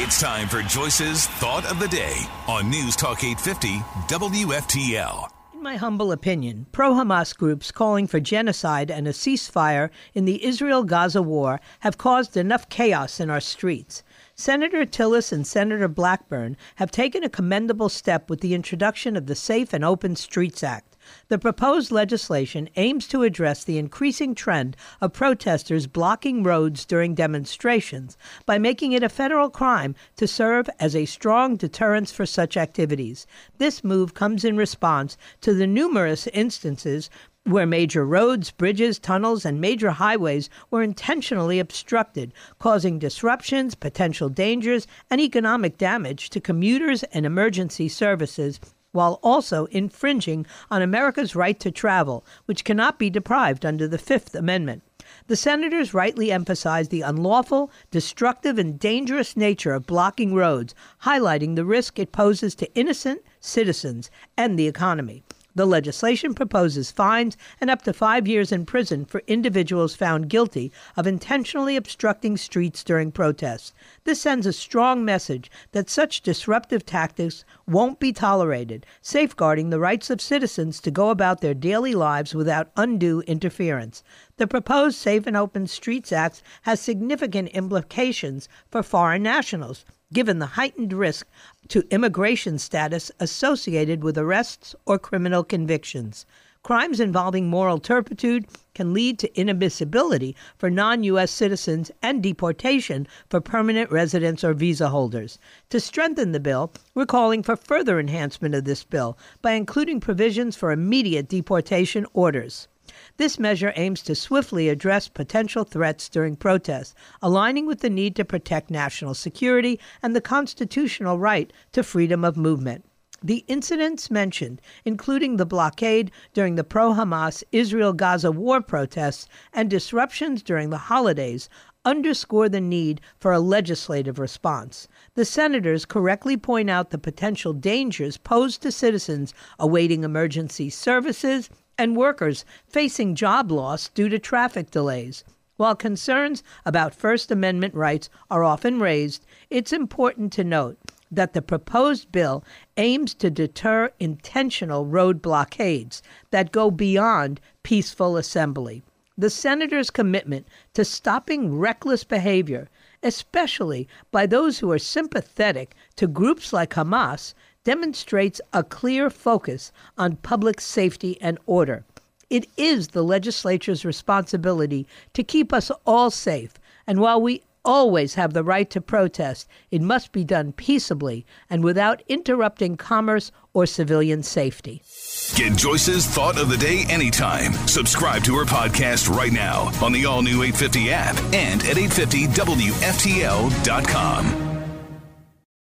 It's time for Joyce's Thought of the Day on News Talk 850 WFTL. In my humble opinion, pro Hamas groups calling for genocide and a ceasefire in the Israel Gaza war have caused enough chaos in our streets. Senator Tillis and Senator Blackburn have taken a commendable step with the introduction of the Safe and Open Streets Act. The proposed legislation aims to address the increasing trend of protesters blocking roads during demonstrations by making it a federal crime to serve as a strong deterrence for such activities. This move comes in response to the numerous instances where major roads, bridges, tunnels, and major highways were intentionally obstructed, causing disruptions, potential dangers, and economic damage to commuters and emergency services while also infringing on America's right to travel, which cannot be deprived under the Fifth Amendment. The senators rightly emphasized the unlawful, destructive, and dangerous nature of blocking roads, highlighting the risk it poses to innocent citizens and the economy. The legislation proposes fines and up to five years in prison for individuals found guilty of intentionally obstructing streets during protests. This sends a strong message that such disruptive tactics won't be tolerated, safeguarding the rights of citizens to go about their daily lives without undue interference. The proposed Safe and Open Streets Act has significant implications for foreign nationals given the heightened risk to immigration status associated with arrests or criminal convictions. Crimes involving moral turpitude can lead to inadmissibility for non U.S. citizens and deportation for permanent residents or visa holders. To strengthen the bill, we're calling for further enhancement of this bill by including provisions for immediate deportation orders. This measure aims to swiftly address potential threats during protests, aligning with the need to protect national security and the constitutional right to freedom of movement. The incidents mentioned, including the blockade during the pro Hamas Israel Gaza war protests and disruptions during the holidays, underscore the need for a legislative response. The senators correctly point out the potential dangers posed to citizens awaiting emergency services and workers facing job loss due to traffic delays. While concerns about First Amendment rights are often raised, it's important to note that the proposed bill aims to deter intentional road blockades that go beyond peaceful assembly. The senators' commitment to stopping reckless behavior, especially by those who are sympathetic to groups like Hamas, demonstrates a clear focus on public safety and order. It is the legislature's responsibility to keep us all safe, and while we always have the right to protest, it must be done peaceably and without interrupting commerce or civilian safety. Get Joyce's Thought of the Day anytime. Subscribe to her podcast right now on the all new 850 app and at 850WFTL.com.